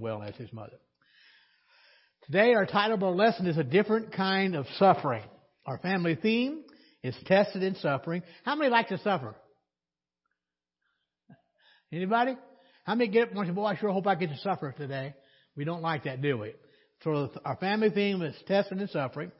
well as his mother. Today, our title of our lesson is A Different Kind of Suffering. Our family theme is Tested in Suffering. How many like to suffer? Anybody? How many get up and say, boy, I sure hope I get to suffer today? We don't like that, do we? So our family theme is tested in suffering.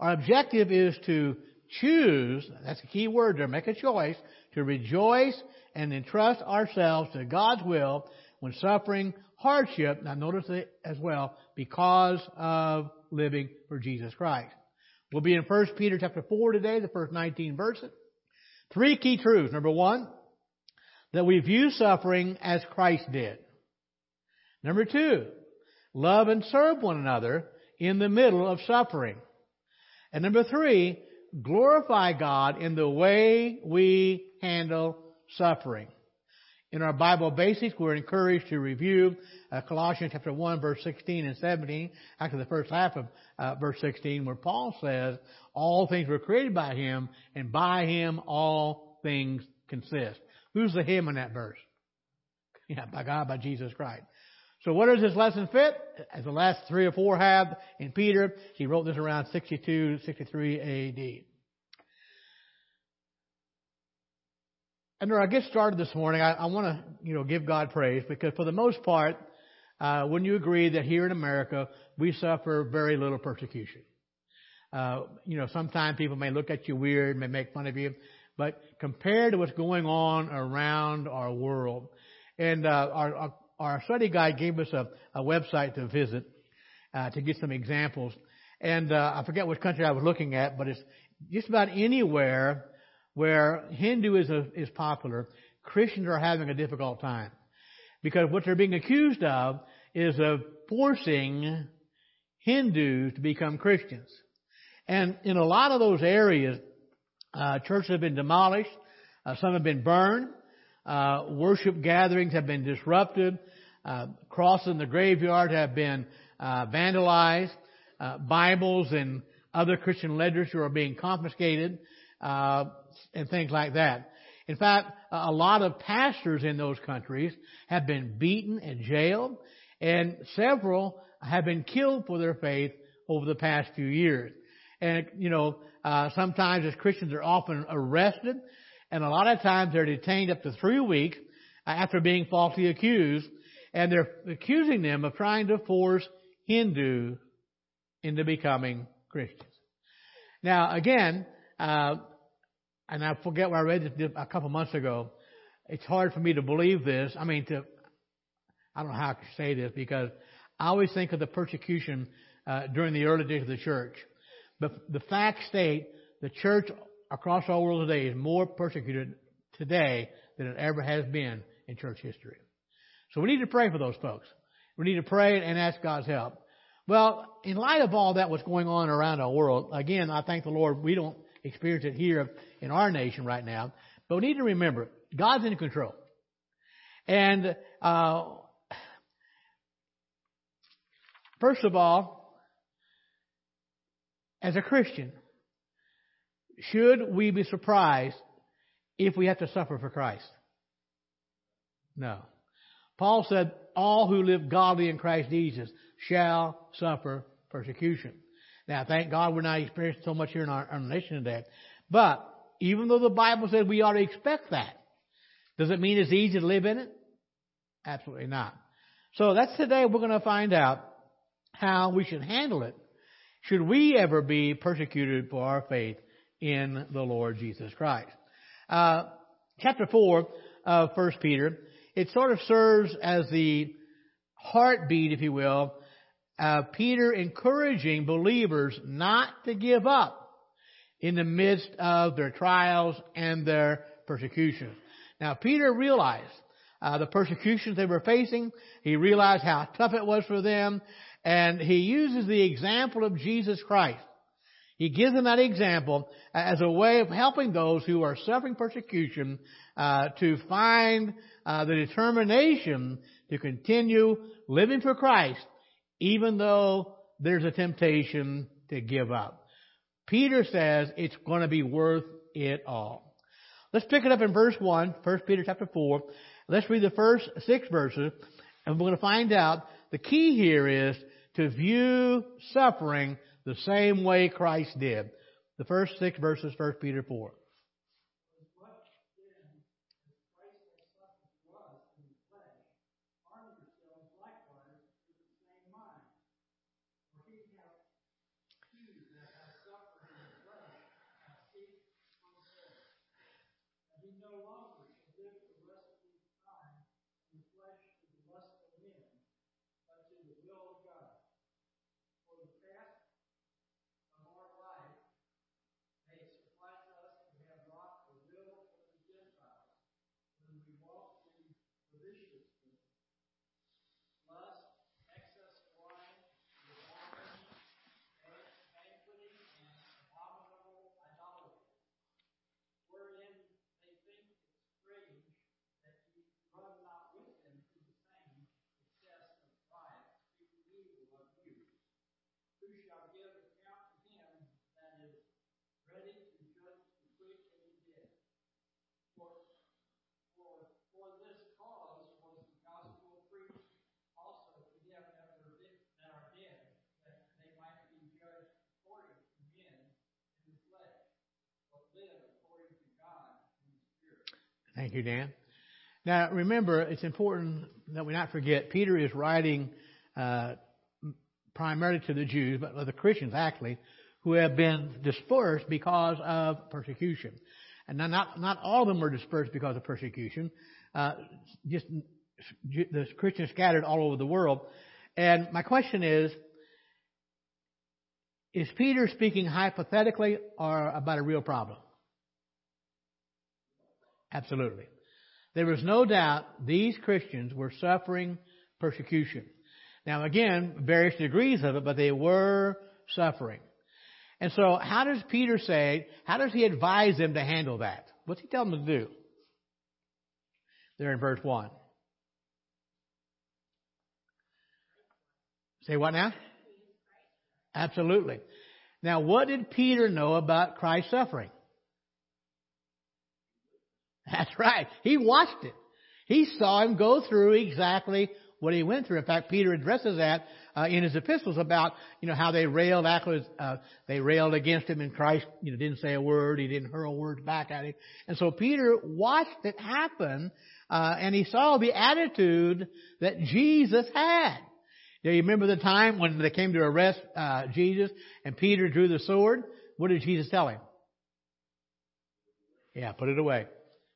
Our objective is to choose, that's a key word there, make a choice, to rejoice and entrust ourselves to God's will when suffering hardship, now notice it as well, because of living for Jesus Christ. We'll be in 1 Peter chapter 4 today, the first 19 verses. Three key truths. Number one, that we view suffering as Christ did. Number two, love and serve one another in the middle of suffering. And number three, glorify God in the way we handle suffering. In our Bible basics, we're encouraged to review uh, Colossians chapter 1 verse 16 and 17, actually the first half of uh, verse 16, where Paul says, all things were created by him, and by him all things consist. Who's the him in that verse? Yeah, by God, by Jesus Christ. So what does this lesson fit? As the last three or four have in Peter, he wrote this around 62, 63 AD. And I get started this morning, I, I want to, you know, give God praise because for the most part, uh, wouldn't you agree that here in America we suffer very little persecution? Uh, you know, sometimes people may look at you weird, may make fun of you, but compared to what's going on around our world, and uh, our, our, our study guide gave us a, a website to visit uh, to get some examples, and uh, I forget which country I was looking at, but it's just about anywhere where Hinduism is popular, Christians are having a difficult time. Because what they're being accused of is of forcing Hindus to become Christians. And in a lot of those areas, uh, churches have been demolished, uh, some have been burned, uh, worship gatherings have been disrupted, uh, crosses in the graveyard have been uh, vandalized, uh, Bibles and other Christian literature are being confiscated, and things like that. In fact, a lot of pastors in those countries have been beaten and jailed, and several have been killed for their faith over the past few years. And, you know, uh, sometimes as Christians are often arrested, and a lot of times they're detained up to three weeks after being falsely accused, and they're accusing them of trying to force Hindu into becoming Christians. Now, again, uh, and I forget where I read this a couple months ago. It's hard for me to believe this. I mean, to I don't know how I can say this because I always think of the persecution uh, during the early days of the church. But the facts state the church across our world today is more persecuted today than it ever has been in church history. So we need to pray for those folks. We need to pray and ask God's help. Well, in light of all that what's going on around our world, again, I thank the Lord we don't experience it here in our nation right now. But we need to remember, God's in control. And, uh, first of all, as a Christian, should we be surprised if we have to suffer for Christ? No. Paul said, all who live godly in Christ Jesus shall suffer persecution. Now, thank God we're not experiencing so much here in our, our nation today. But even though the Bible says we ought to expect that, does it mean it's easy to live in it? Absolutely not. So that's today we're going to find out how we should handle it should we ever be persecuted for our faith in the Lord Jesus Christ. Uh, chapter 4 of 1 Peter, it sort of serves as the heartbeat, if you will, uh, Peter encouraging believers not to give up in the midst of their trials and their persecutions. Now, Peter realized uh, the persecutions they were facing. He realized how tough it was for them, and he uses the example of Jesus Christ. He gives them that example as a way of helping those who are suffering persecution uh, to find uh, the determination to continue living for Christ even though there's a temptation to give up. Peter says it's going to be worth it all. Let's pick it up in verse 1, 1 Peter chapter 4. Let's read the first six verses, and we're going to find out the key here is to view suffering the same way Christ did. The first six verses, 1 Peter 4. no longer. Thank you, Dan. Now, remember, it's important that we not forget Peter is writing uh, primarily to the Jews, but the Christians actually, who have been dispersed because of persecution. And not not all of them were dispersed because of persecution. Uh, just the Christians scattered all over the world. And my question is, is Peter speaking hypothetically or about a real problem? Absolutely. There was no doubt these Christians were suffering persecution. Now again, various degrees of it, but they were suffering. And so how does Peter say, how does he advise them to handle that? What's he tell them to do? There in verse 1. Say what now? Absolutely. Now what did Peter know about Christ's suffering? That's right. He watched it. He saw him go through exactly what he went through. In fact, Peter addresses that uh, in his epistles about you know how they railed uh, they railed against him, and Christ you know didn't say a word. He didn't hurl words back at him, and so Peter watched it happen, uh, and he saw the attitude that Jesus had. Do you remember the time when they came to arrest uh, Jesus, and Peter drew the sword? What did Jesus tell him? Yeah, put it away.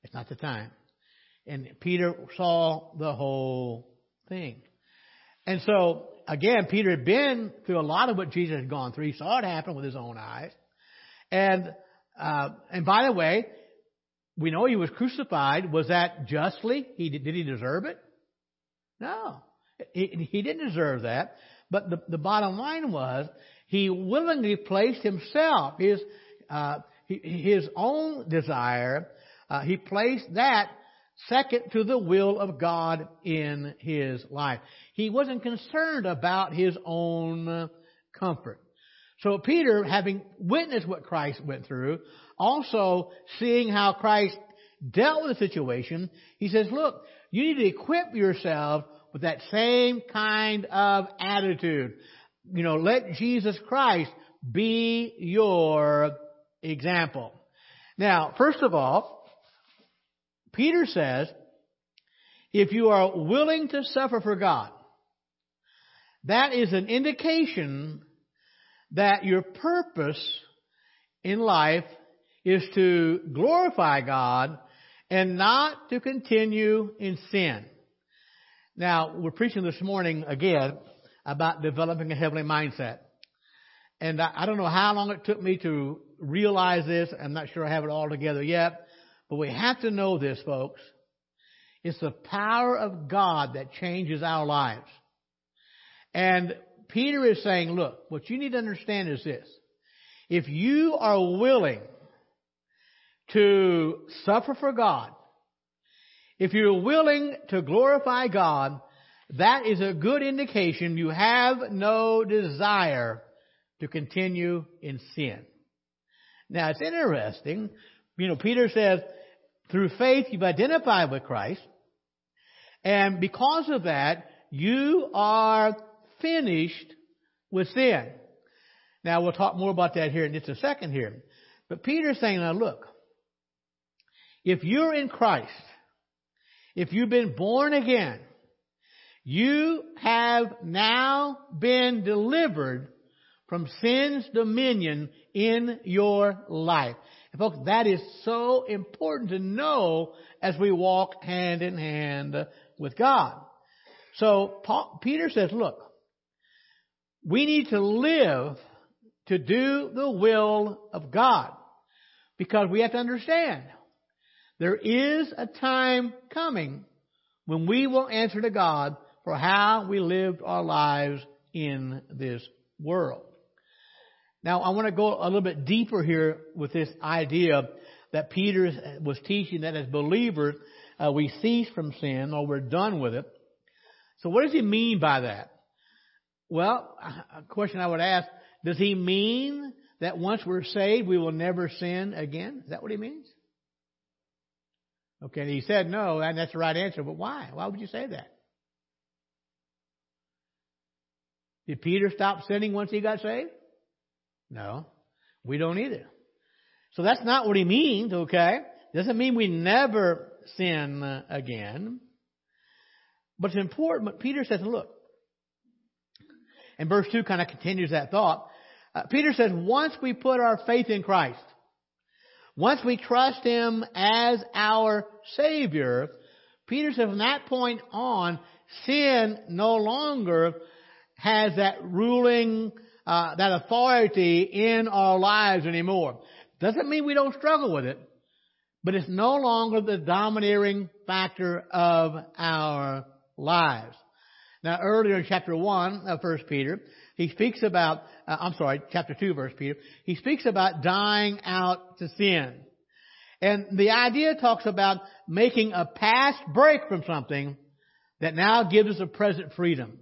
It's not the time. And Peter saw the whole thing. And so, again, Peter had been through a lot of what Jesus had gone through. He saw it happen with his own eyes. And, uh, and by the way, we know he was crucified. Was that justly? He, did he deserve it? No. He, he didn't deserve that. But the, the bottom line was, he willingly placed himself, his, uh, his own desire uh, he placed that second to the will of God in his life. He wasn't concerned about his own comfort. So Peter, having witnessed what Christ went through, also seeing how Christ dealt with the situation, he says, look, you need to equip yourself with that same kind of attitude. You know, let Jesus Christ be your example. Now, first of all, Peter says, if you are willing to suffer for God, that is an indication that your purpose in life is to glorify God and not to continue in sin. Now, we're preaching this morning again about developing a heavenly mindset. And I, don't know how long it took me to realize this. I'm not sure I have it all together yet. But we have to know this, folks. It's the power of God that changes our lives. And Peter is saying, look, what you need to understand is this. If you are willing to suffer for God, if you're willing to glorify God, that is a good indication you have no desire to continue in sin. Now it's interesting. You know, Peter says, through faith, you've identified with Christ. And because of that, you are finished with sin. Now we'll talk more about that here in just a second here. But Peter's saying, now look, if you're in Christ, if you've been born again, you have now been delivered from sin's dominion in your life. And folks, that is so important to know as we walk hand in hand with God. So Paul, Peter says, look, we need to live to do the will of God because we have to understand there is a time coming when we will answer to God for how we lived our lives in this world. Now, I want to go a little bit deeper here with this idea that Peter was teaching that as believers, uh, we cease from sin or we're done with it. So what does he mean by that? Well, a question I would ask, does he mean that once we're saved, we will never sin again? Is that what he means? Okay, and he said no, and that's the right answer, but why? Why would you say that? Did Peter stop sinning once he got saved? No, we don't either. So that's not what he means, okay? Doesn't mean we never sin again. But it's important, but Peter says, look, and verse 2 kind of continues that thought. Uh, Peter says, once we put our faith in Christ, once we trust Him as our Savior, Peter says from that point on, sin no longer has that ruling, uh, that authority in our lives anymore. Doesn't mean we don't struggle with it, but it's no longer the domineering factor of our lives. Now earlier in chapter 1 of 1 Peter, he speaks about, uh, I'm sorry, chapter 2 verse Peter, he speaks about dying out to sin. And the idea talks about making a past break from something that now gives us a present freedom.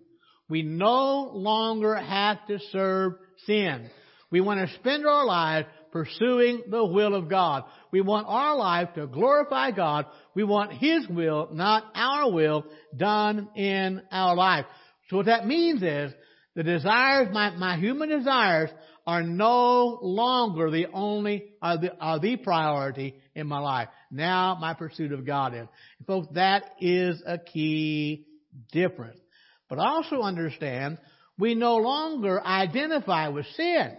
We no longer have to serve sin. We want to spend our lives pursuing the will of God. We want our life to glorify God. We want His will, not our will, done in our life. So what that means is the desires, my, my human desires are no longer the only, are the, are the priority in my life. Now my pursuit of God is. Folks, that is a key difference. But also understand, we no longer identify with sin.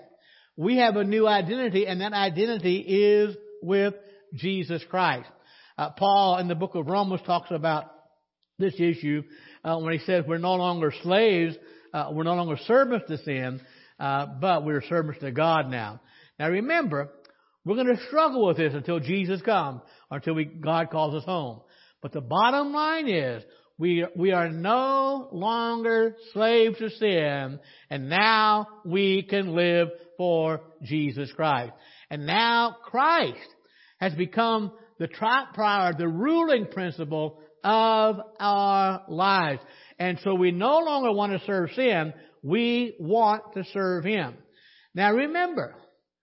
We have a new identity, and that identity is with Jesus Christ. Uh, Paul in the book of Romans talks about this issue uh, when he says we're no longer slaves, uh, we're no longer servants to sin, uh, but we're servants to God now. Now remember, we're going to struggle with this until Jesus comes, or until we, God calls us home. But the bottom line is, we, we are no longer slaves to sin, and now we can live for Jesus Christ. And now Christ has become the priority, the ruling principle of our lives. And so we no longer want to serve sin, we want to serve Him. Now remember,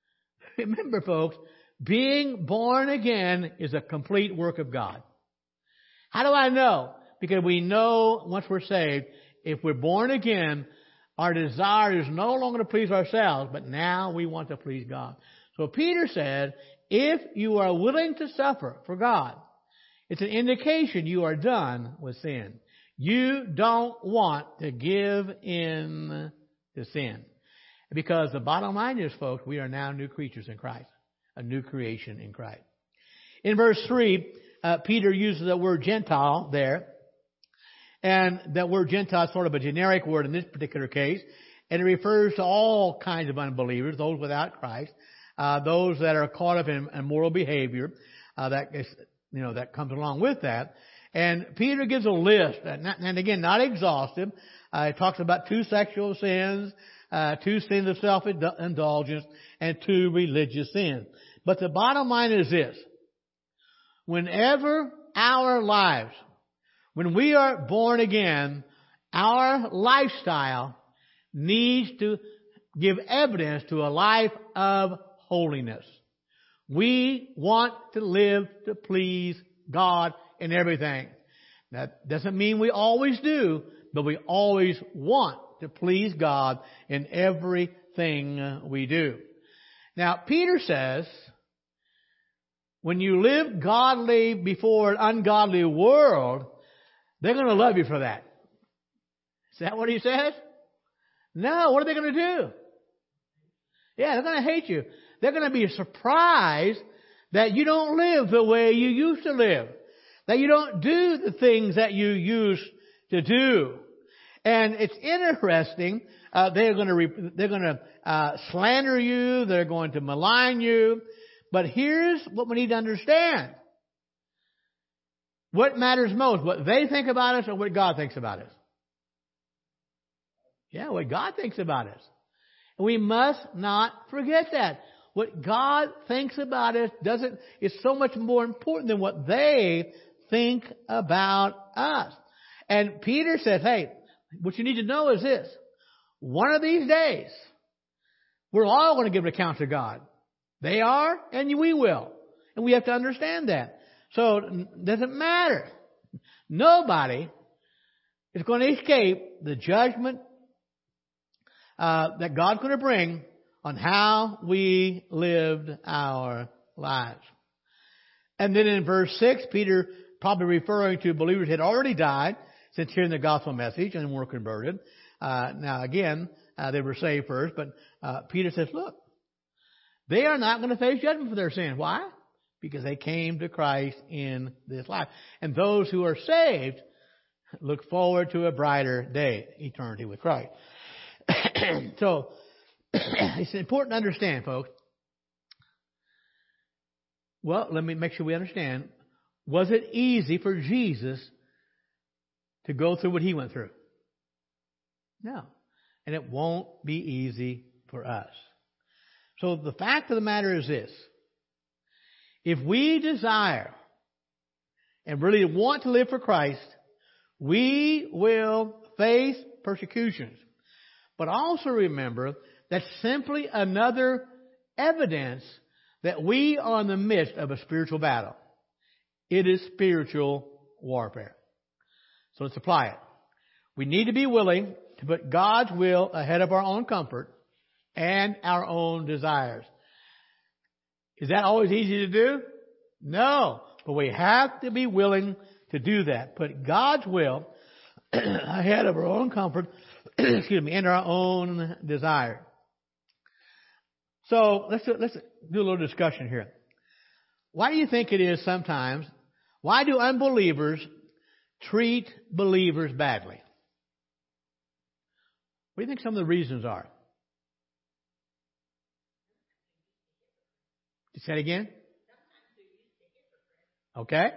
remember folks, being born again is a complete work of God. How do I know? Because we know once we're saved, if we're born again, our desire is no longer to please ourselves, but now we want to please God. So Peter said, if you are willing to suffer for God, it's an indication you are done with sin. You don't want to give in to sin. Because the bottom line is, folks, we are now new creatures in Christ. A new creation in Christ. In verse 3, uh, Peter uses the word Gentile there. And that word Gentile is sort of a generic word in this particular case. And it refers to all kinds of unbelievers, those without Christ, uh, those that are caught up in immoral behavior, uh, that is, you know, that comes along with that. And Peter gives a list, and again, not exhaustive. Uh, he talks about two sexual sins, uh, two sins of self-indulgence, and two religious sins. But the bottom line is this. Whenever our lives when we are born again, our lifestyle needs to give evidence to a life of holiness. We want to live to please God in everything. That doesn't mean we always do, but we always want to please God in everything we do. Now, Peter says, when you live godly before an ungodly world, they're going to love you for that. Is that what he says? No, what are they going to do? Yeah, they're going to hate you. They're going to be surprised that you don't live the way you used to live. That you don't do the things that you used to do. And it's interesting. Uh, they're going to re- they're going to uh, slander you. They're going to malign you. But here's what we need to understand. What matters most, what they think about us or what God thinks about us? Yeah, what God thinks about us. And we must not forget that. What God thinks about us doesn't, is so much more important than what they think about us. And Peter says, hey, what you need to know is this. One of these days, we're all going to give an account to God. They are, and we will. And we have to understand that. So it doesn't matter. Nobody is going to escape the judgment uh, that God's going to bring on how we lived our lives. And then in verse 6, Peter probably referring to believers had already died since hearing the gospel message and were converted. Uh, now again, uh, they were saved first, but uh, Peter says, look, they are not going to face judgment for their sin. Why? Because they came to Christ in this life. And those who are saved look forward to a brighter day, eternity with Christ. so, it's important to understand, folks. Well, let me make sure we understand. Was it easy for Jesus to go through what he went through? No. And it won't be easy for us. So the fact of the matter is this. If we desire and really want to live for Christ, we will face persecutions. But also remember that's simply another evidence that we are in the midst of a spiritual battle. It is spiritual warfare. So let's apply it. We need to be willing to put God's will ahead of our own comfort and our own desires. Is that always easy to do? No. But we have to be willing to do that. Put God's will ahead of our own comfort, excuse me, and our own desire. So let's do, let's do a little discussion here. Why do you think it is sometimes? Why do unbelievers treat believers badly? What do you think some of the reasons are? Say it again. Okay.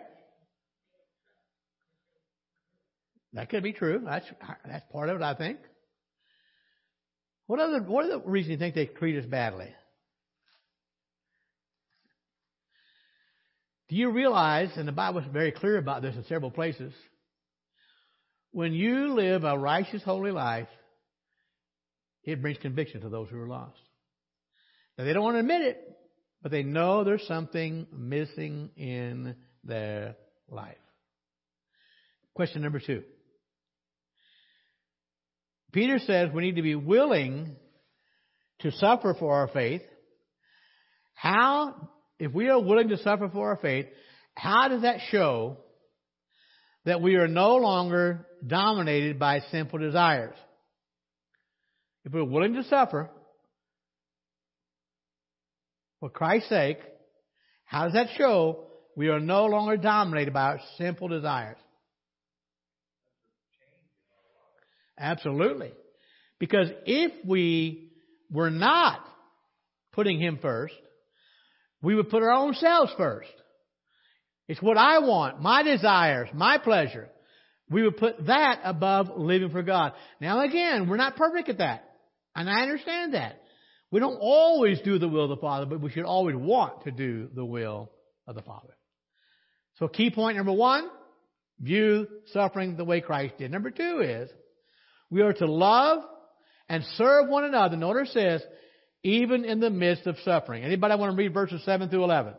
That could be true. That's that's part of it, I think. What other what are the reasons you think they treat us badly? Do you realize, and the Bible is very clear about this in several places, when you live a righteous, holy life, it brings conviction to those who are lost. Now they don't want to admit it, but they know there's something missing in their life. Question number two. Peter says we need to be willing to suffer for our faith. How, if we are willing to suffer for our faith, how does that show that we are no longer dominated by sinful desires? If we're willing to suffer for Christ's sake, how does that show we are no longer dominated by our simple desires? Absolutely. Because if we were not putting Him first, we would put our own selves first. It's what I want, my desires, my pleasure. We would put that above living for God. Now again, we're not perfect at that. And I understand that. We don't always do the will of the Father, but we should always want to do the will of the Father. So key point number one, view suffering the way Christ did. Number two is, we are to love and serve one another. Notice it says, even in the midst of suffering. Anybody want to read verses 7 through 11?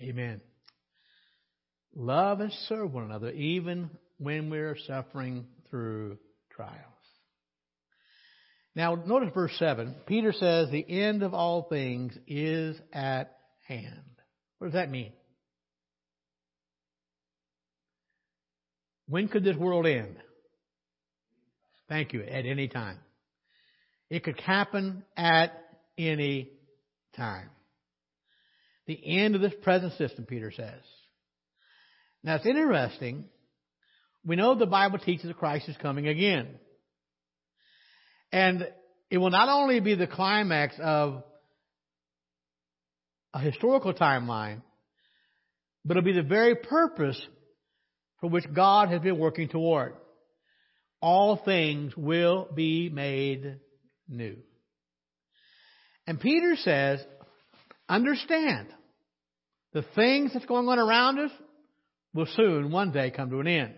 Amen. Love and serve one another even when we're suffering through trials. Now, notice verse 7. Peter says, The end of all things is at hand. What does that mean? When could this world end? Thank you. At any time. It could happen at any time. The end of this present system, Peter says. Now it's interesting. We know the Bible teaches that Christ is coming again. And it will not only be the climax of a historical timeline, but it'll be the very purpose for which God has been working toward. All things will be made new. And Peter says, understand the things that's going on around us will soon one day come to an end.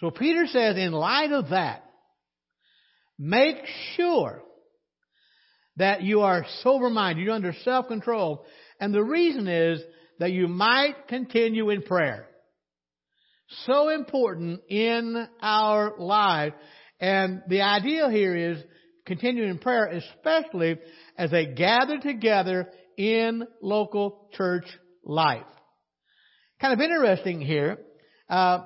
So Peter says, in light of that, make sure that you are sober minded, you're under self control. And the reason is that you might continue in prayer. So important in our life. And the idea here is continuing in prayer, especially as they gather together in local church life. Kind of interesting here. Uh,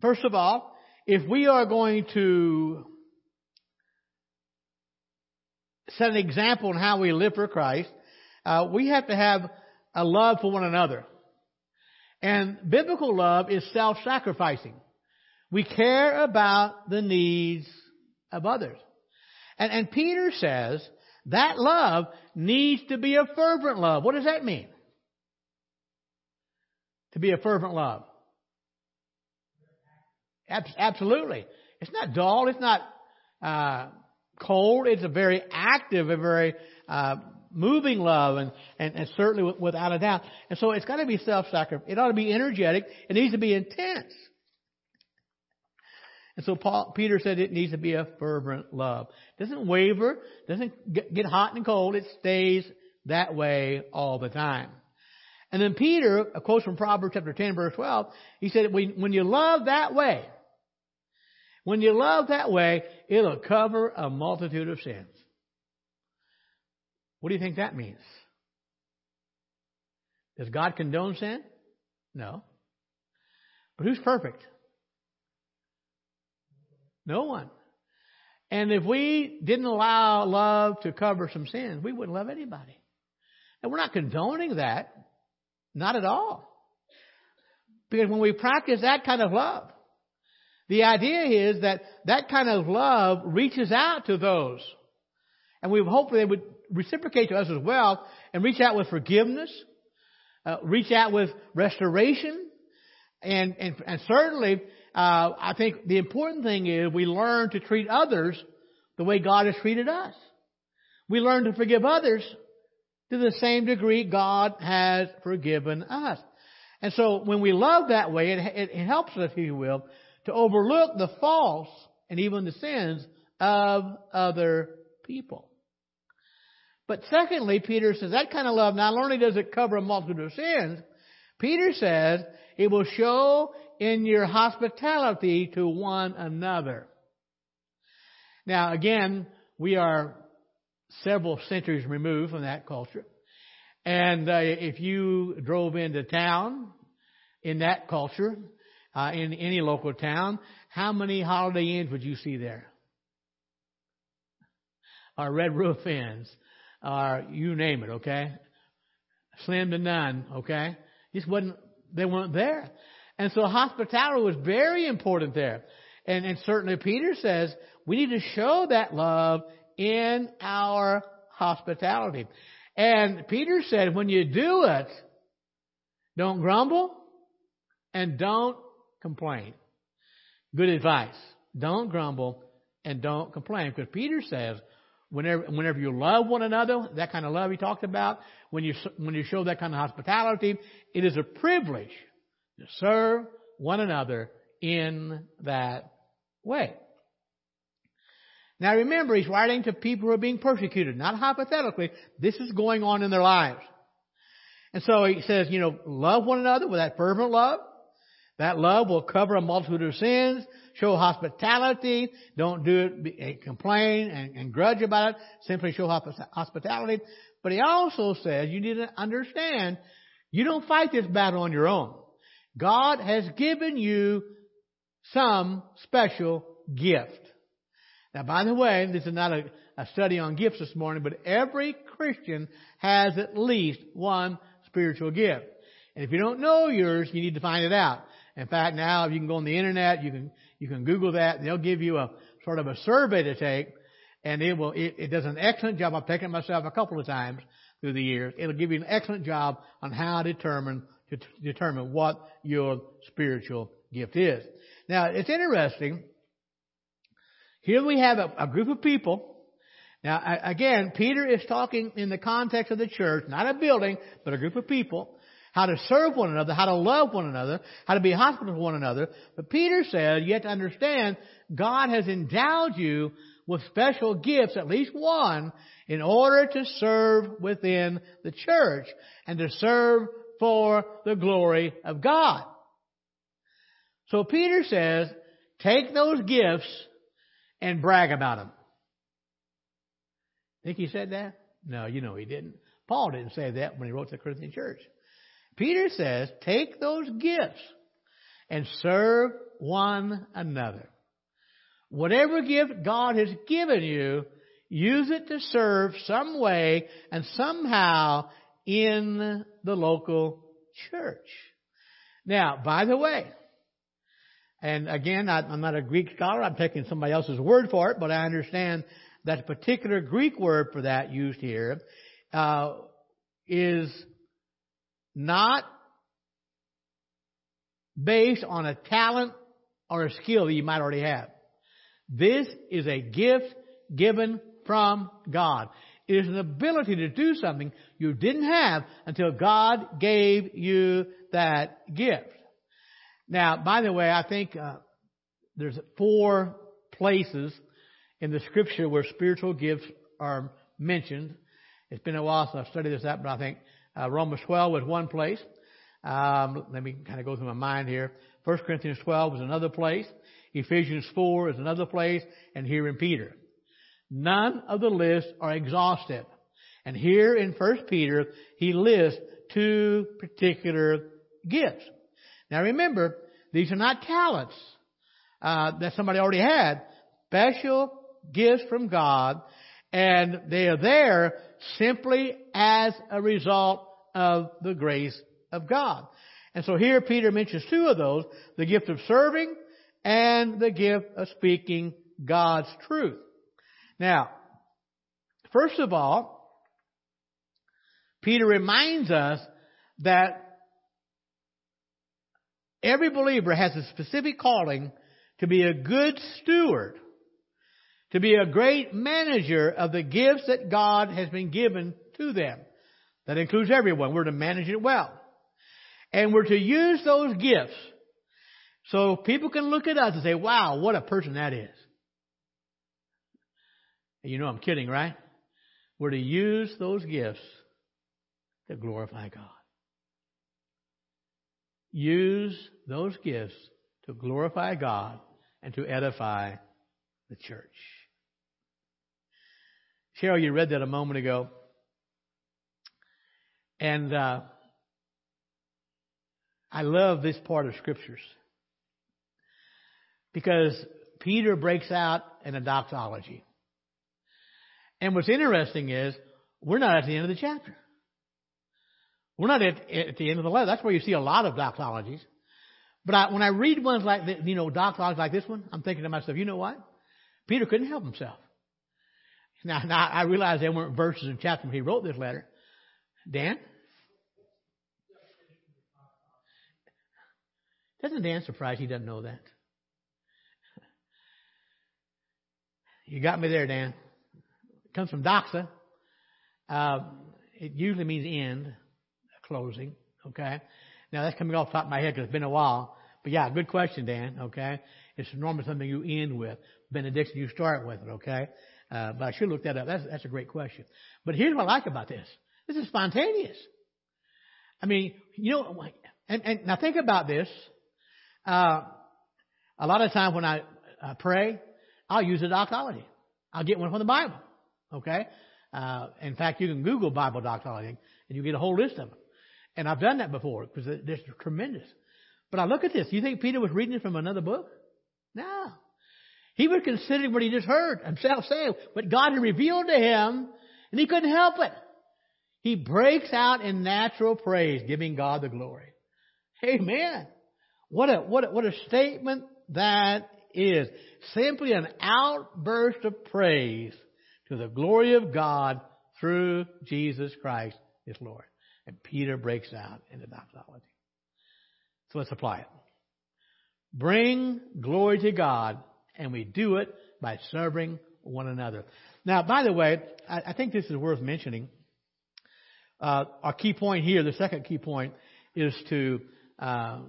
first of all, if we are going to set an example in how we live for Christ, uh, we have to have a love for one another. And biblical love is self-sacrificing. We care about the needs of others. And, and Peter says that love needs to be a fervent love. What does that mean? To be a fervent love. Absolutely. It's not dull. It's not uh, cold. It's a very active, a very uh, moving love, and, and, and certainly without a doubt. And so it's got to be self-sacrifice. It ought to be energetic. It needs to be intense. And so Paul, Peter said it needs to be a fervent love. Doesn't waver, doesn't get, hot and cold. It stays that way all the time. And then Peter, a quote from Proverbs chapter 10 verse 12, he said, when you love that way, when you love that way, it'll cover a multitude of sins. What do you think that means? Does God condone sin? No. But who's perfect? No one. And if we didn't allow love to cover some sins, we wouldn't love anybody. And we're not condoning that. Not at all. Because when we practice that kind of love, the idea is that that kind of love reaches out to those. And we hope they would reciprocate to us as well and reach out with forgiveness, uh, reach out with restoration, and, and, and certainly uh, I think the important thing is we learn to treat others the way God has treated us. We learn to forgive others to the same degree God has forgiven us. And so when we love that way, it, it, it helps us, if you will, to overlook the faults and even the sins of other people. But secondly, Peter says that kind of love not only does it cover a multitude of sins, Peter says it will show in your hospitality to one another. Now, again, we are several centuries removed from that culture. And uh, if you drove into town in that culture, uh, in any local town, how many Holiday Inns would you see there? Or Red Roof Inns, or you name it, okay? Slim to none, okay? Just wasn't, they weren't there. And so hospitality was very important there. And, and certainly Peter says we need to show that love in our hospitality. And Peter said, when you do it, don't grumble and don't complain. Good advice. Don't grumble and don't complain. Because Peter says, whenever, whenever you love one another, that kind of love he talked about, when you, when you show that kind of hospitality, it is a privilege to serve one another in that way. Now remember, he's writing to people who are being persecuted, not hypothetically. This is going on in their lives. And so he says, you know, love one another with that fervent love. That love will cover a multitude of sins. Show hospitality. Don't do it, eh, complain and, and grudge about it. Simply show hospitality. But he also says you need to understand you don't fight this battle on your own. God has given you some special gift. Now, by the way, this is not a, a study on gifts this morning, but every Christian has at least one spiritual gift. And if you don't know yours, you need to find it out. In fact, now if you can go on the internet, you can you can Google that, and they'll give you a sort of a survey to take, and it will it, it does an excellent job. I've taken it myself a couple of times through the years. It'll give you an excellent job on how to determine to determine what your spiritual gift is. Now, it's interesting. Here we have a, a group of people. Now, again, Peter is talking in the context of the church, not a building, but a group of people. How to serve one another, how to love one another, how to be hospitable to one another. But Peter said, you have to understand, God has endowed you with special gifts, at least one, in order to serve within the church and to serve for the glory of God. So Peter says, take those gifts and brag about them. Think he said that? No, you know he didn't. Paul didn't say that when he wrote to the Corinthian church. Peter says, take those gifts and serve one another. Whatever gift God has given you, use it to serve some way and somehow in the local church. Now, by the way, and again, I, am not a Greek scholar. I'm taking somebody else's word for it, but I understand that a particular Greek word for that used here uh, is not based on a talent or a skill that you might already have. This is a gift given from God. It is an ability to do something you didn't have until God gave you that gift. Now, by the way, I think uh, there's four places in the scripture where spiritual gifts are mentioned. It's been a while since I've studied this out, but I think uh, Romans 12 was one place. Um, let me kind of go through my mind here. 1 Corinthians 12 was another place. Ephesians 4 is another place, and here in Peter. None of the lists are exhaustive. And here in 1 Peter, he lists two particular gifts. Now remember, these are not talents uh, that somebody already had. Special gifts from God, and they are there simply as a result of the grace of God. And so here Peter mentions two of those, the gift of serving and the gift of speaking God's truth. Now, first of all, Peter reminds us that every believer has a specific calling to be a good steward, to be a great manager of the gifts that God has been given to them. That includes everyone. We're to manage it well. And we're to use those gifts so people can look at us and say, wow, what a person that is. You know I'm kidding, right? We're to use those gifts to glorify God. Use those gifts to glorify God and to edify the church. Cheryl, you read that a moment ago. And uh, I love this part of scriptures because Peter breaks out in a doxology. And what's interesting is we're not at the end of the chapter. We're not at, at the end of the letter. That's where you see a lot of doxologies. But I, when I read ones like, the, you know, doxologies like this one, I'm thinking to myself, you know what? Peter couldn't help himself. Now, now I realize there weren't verses and chapters when he wrote this letter. Dan? Doesn't Dan surprise he doesn't know that? You got me there, Dan It comes from doxa. Uh, it usually means end, closing. Okay. Now that's coming off the top of my head because it's been a while. But yeah, good question, Dan. Okay. It's normally something you end with. Benediction, you start with it. Okay. Uh, but I should look that up. That's, that's a great question. But here's what I like about this. This is spontaneous. I mean, you know, and, and now think about this. Uh, a lot of times when I uh, pray, I'll use a doxology. I'll get one from the Bible. Okay? Uh, in fact, you can Google Bible doxology and you get a whole list of them. And I've done that before because they're tremendous. But I look at this. You think Peter was reading it from another book? No. He was considering what he just heard himself say, what God had revealed to him, and he couldn't help it. He breaks out in natural praise, giving God the glory. Amen. What a, what a, what a statement that is. Simply an outburst of praise to the glory of God through Jesus Christ, his Lord. And Peter breaks out into doxology. So let's apply it. Bring glory to God, and we do it by serving one another. Now, by the way, I, I think this is worth mentioning. Uh, our key point here, the second key point, is to uh,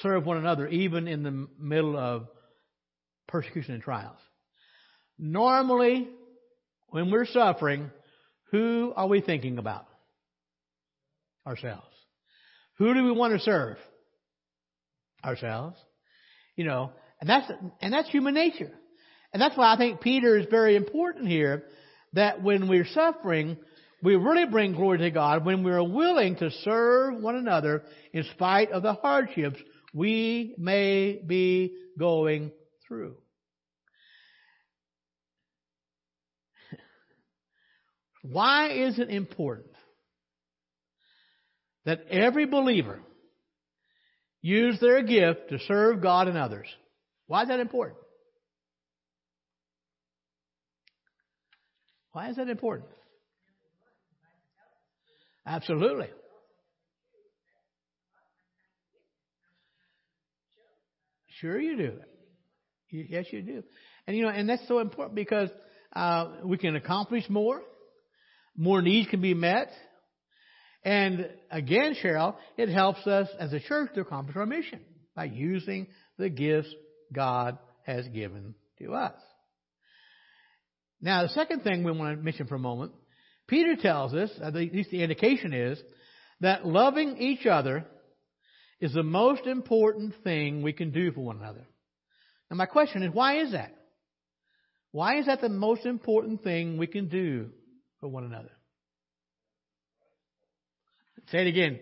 serve one another even in the middle of persecution and trials. Normally, when we're suffering, who are we thinking about? Ourselves. Who do we want to serve? Ourselves. You know, and that's, and that's human nature. And that's why I think Peter is very important here, that when we're suffering, we really bring glory to God when we're willing to serve one another in spite of the hardships we may be going through. Why is it important that every believer use their gift to serve God and others? Why is that important? Why is that important? Absolutely. Sure, you do. Yes, you do. And you know, and that's so important because uh, we can accomplish more, more needs can be met, and again, Cheryl, it helps us as a church to accomplish our mission by using the gifts God has given to us. Now, the second thing we want to mention for a moment, Peter tells us, at least the indication is, that loving each other is the most important thing we can do for one another. Now my question is, why is that? Why is that the most important thing we can do for one another? Say it again.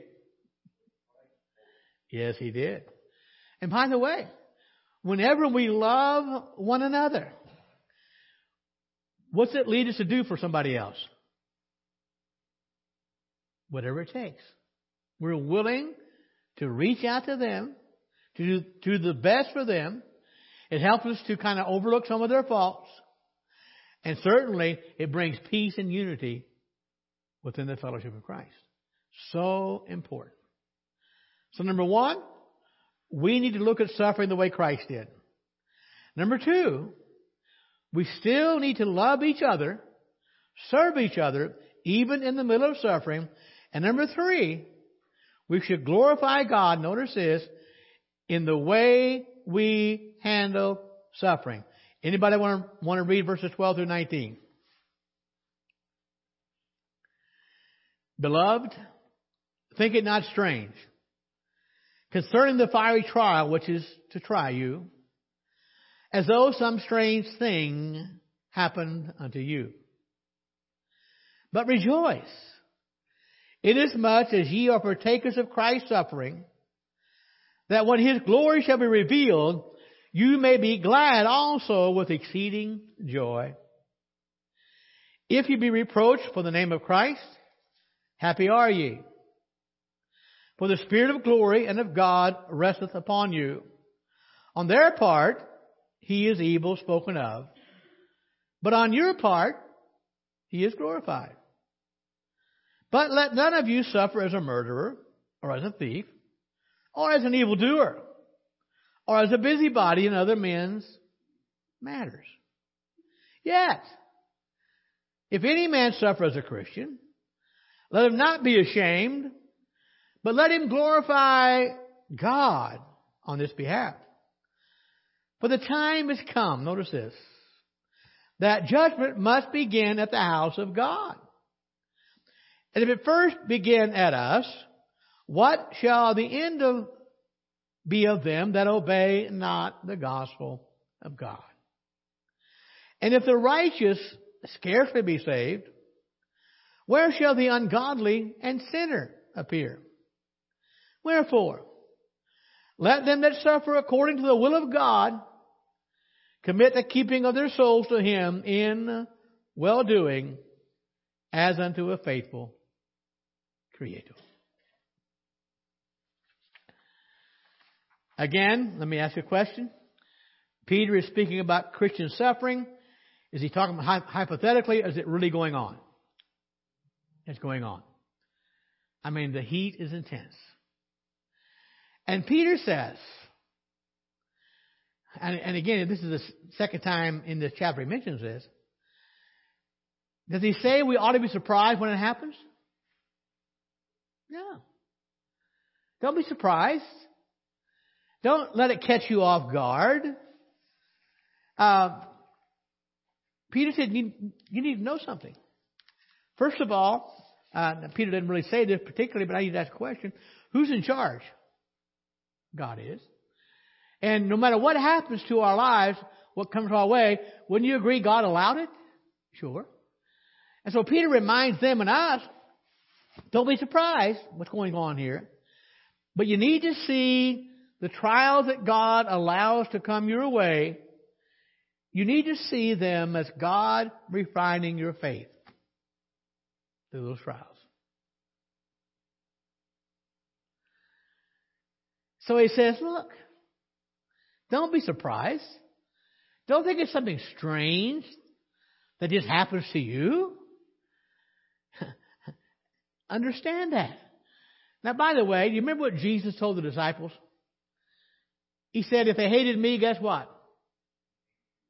Yes, he did. And by the way, whenever we love one another, what's it lead us to do for somebody else? Whatever it takes. We're willing to reach out to them, to do, the best for them. It helps us to kind of overlook some of their faults. And certainly it brings peace and unity within the fellowship of Christ. So important. So number one, we need to look at suffering the way Christ did. Number two, we still need to love each other, serve each other, even in the middle of suffering. And number three, we should glorify God, notice this, in the way we handle suffering. Anybody want to, want to read verses 12 through 19? Beloved, think it not strange concerning the fiery trial which is to try you, as though some strange thing happened unto you. But rejoice inasmuch as ye are partakers of Christ's suffering, that when his glory shall be revealed, you may be glad also with exceeding joy. If you be reproached for the name of Christ, happy are ye. For the Spirit of glory and of God resteth upon you. On their part, he is evil spoken of. But on your part, he is glorified. But let none of you suffer as a murderer, or as a thief, or as an evildoer, or as a busybody in other men's matters. Yet, if any man suffer as a Christian, let him not be ashamed, but let him glorify God on this behalf. For the time has come, notice this, that judgment must begin at the house of God. And if it first begin at us, what shall the end of be of them that obey not the gospel of God? And if the righteous scarcely be saved, where shall the ungodly and sinner appear? Wherefore, let them that suffer according to the will of God commit the keeping of their souls to Him in well doing as unto a faithful Creator. Again, let me ask you a question. Peter is speaking about Christian suffering. Is he talking hypothetically, or is it really going on? It's going on. I mean, the heat is intense. And Peter says, and, and again, this is the second time in this chapter he mentions this. Does he say we ought to be surprised when it happens? No. Don't be surprised. Don't let it catch you off guard. Uh, Peter said you, you, need to know something. First of all, uh, Peter didn't really say this particularly, but I need to ask a question. Who's in charge? God is. And no matter what happens to our lives, what comes our way, wouldn't you agree God allowed it? Sure. And so Peter reminds them and us, don't be surprised what's going on here. But you need to see the trials that God allows to come your way, you need to see them as God refining your faith through those trials. So he says, look, don't be surprised. Don't think it's something strange that just happens to you. Understand that. Now, by the way, do you remember what Jesus told the disciples? He said, if they hated me, guess what?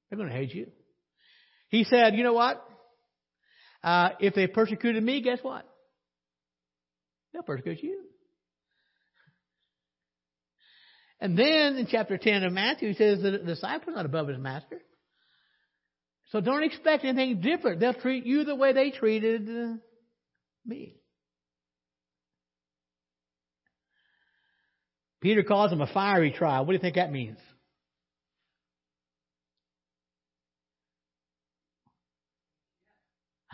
They're going to hate you. He said, you know what? Uh, if they persecuted me, guess what? They'll persecute you. And then in chapter 10 of Matthew, he says the disciple's are not above his master. So don't expect anything different. They'll treat you the way they treated uh, me. Peter calls them a fiery trial. What do you think that means?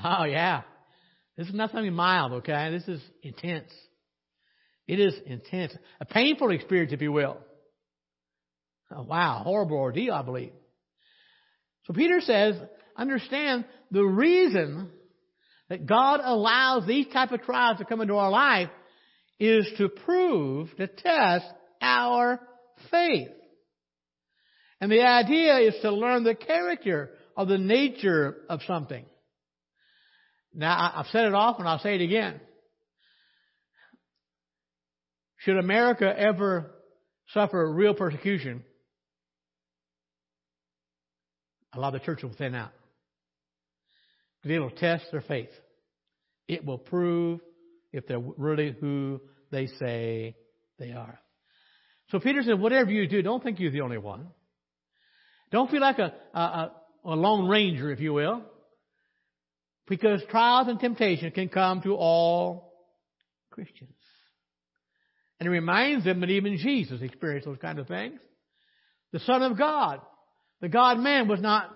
Oh, yeah. This is nothing mild, okay? This is intense. It is intense. A painful experience, if you will. Oh, wow, horrible ordeal, I believe. So Peter says, understand the reason that God allows these type of trials to come into our life is to prove, to test our faith. And the idea is to learn the character of the nature of something. Now, I've said it often, I'll say it again. Should America ever suffer real persecution, a lot of the church will thin out. It'll test their faith. It will prove if they're really who they say they are. So Peter said, whatever you do, don't think you're the only one. Don't feel like a, a, a lone ranger, if you will. Because trials and temptation can come to all Christians. And it reminds them that even Jesus experienced those kind of things. The Son of God, the God man was not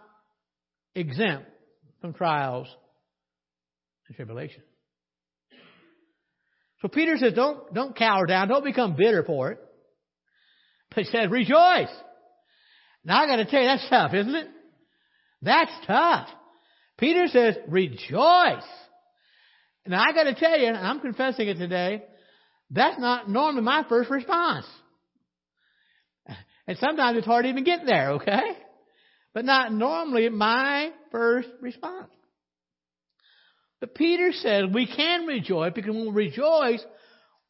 exempt from trials and tribulation. So Peter says, don't, don't cower down. Don't become bitter for it. But he said, rejoice. Now I gotta tell you, that's tough, isn't it? That's tough. Peter says, rejoice. Now I gotta tell you, and I'm confessing it today, that's not normally my first response. And sometimes it's hard to even get there, okay? But not normally my first response. But Peter says we can rejoice because when we rejoice,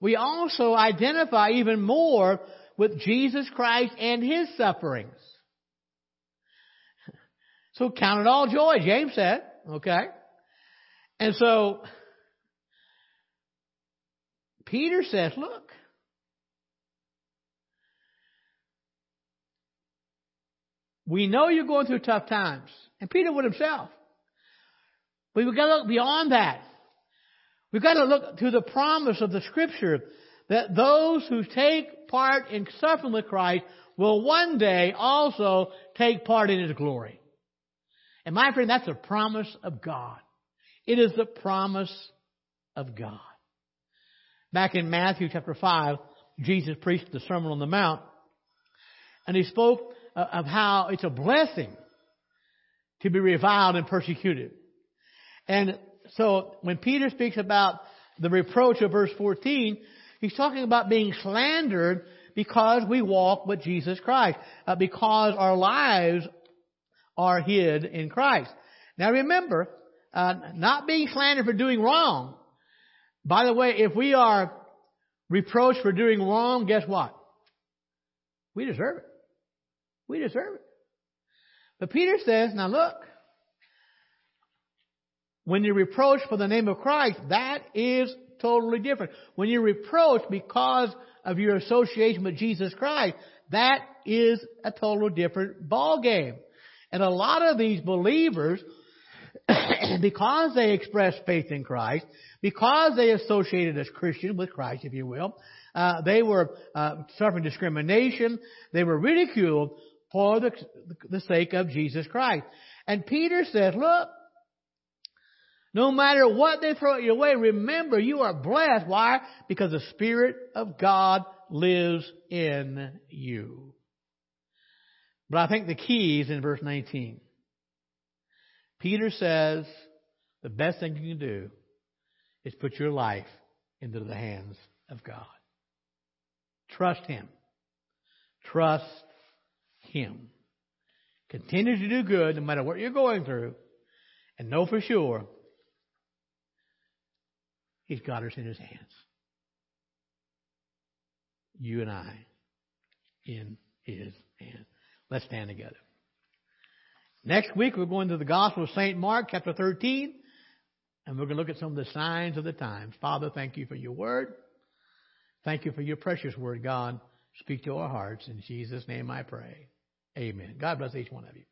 we also identify even more with Jesus Christ and His sufferings. So count it all joy, James said. Okay? And so, Peter says, look, we know you're going through tough times. And Peter would himself. But we've got to look beyond that. We've got to look to the promise of the scripture that those who take part in suffering with Christ will one day also take part in His glory. And my friend, that's a promise of God. It is the promise of God. Back in Matthew chapter 5, Jesus preached the Sermon on the Mount, and he spoke uh, of how it's a blessing to be reviled and persecuted. And so when Peter speaks about the reproach of verse 14, he's talking about being slandered because we walk with Jesus Christ, uh, because our lives are hid in Christ. Now remember, uh, not being slandered for doing wrong. By the way, if we are reproached for doing wrong, guess what? We deserve it. We deserve it. But Peter says, now look, when you're reproached for the name of Christ, that is totally different. When you're reproached because of your association with Jesus Christ, that is a totally different ball game. And a lot of these believers, because they express faith in Christ, because they associated as Christian with Christ, if you will, uh, they were uh, suffering discrimination. They were ridiculed for the, the sake of Jesus Christ. And Peter says, look, no matter what they throw at your way, remember you are blessed. Why? Because the Spirit of God lives in you. But I think the key is in verse 19. Peter says the best thing you can do is put your life into the hands of God. Trust Him. Trust Him. Continue to do good no matter what you're going through and know for sure He's got us in His hands. You and I in His hands. Let's stand together. Next week we're going to the Gospel of St. Mark, chapter 13, and we're going to look at some of the signs of the times. Father, thank you for your word. Thank you for your precious word, God. Speak to our hearts. In Jesus' name I pray. Amen. God bless each one of you.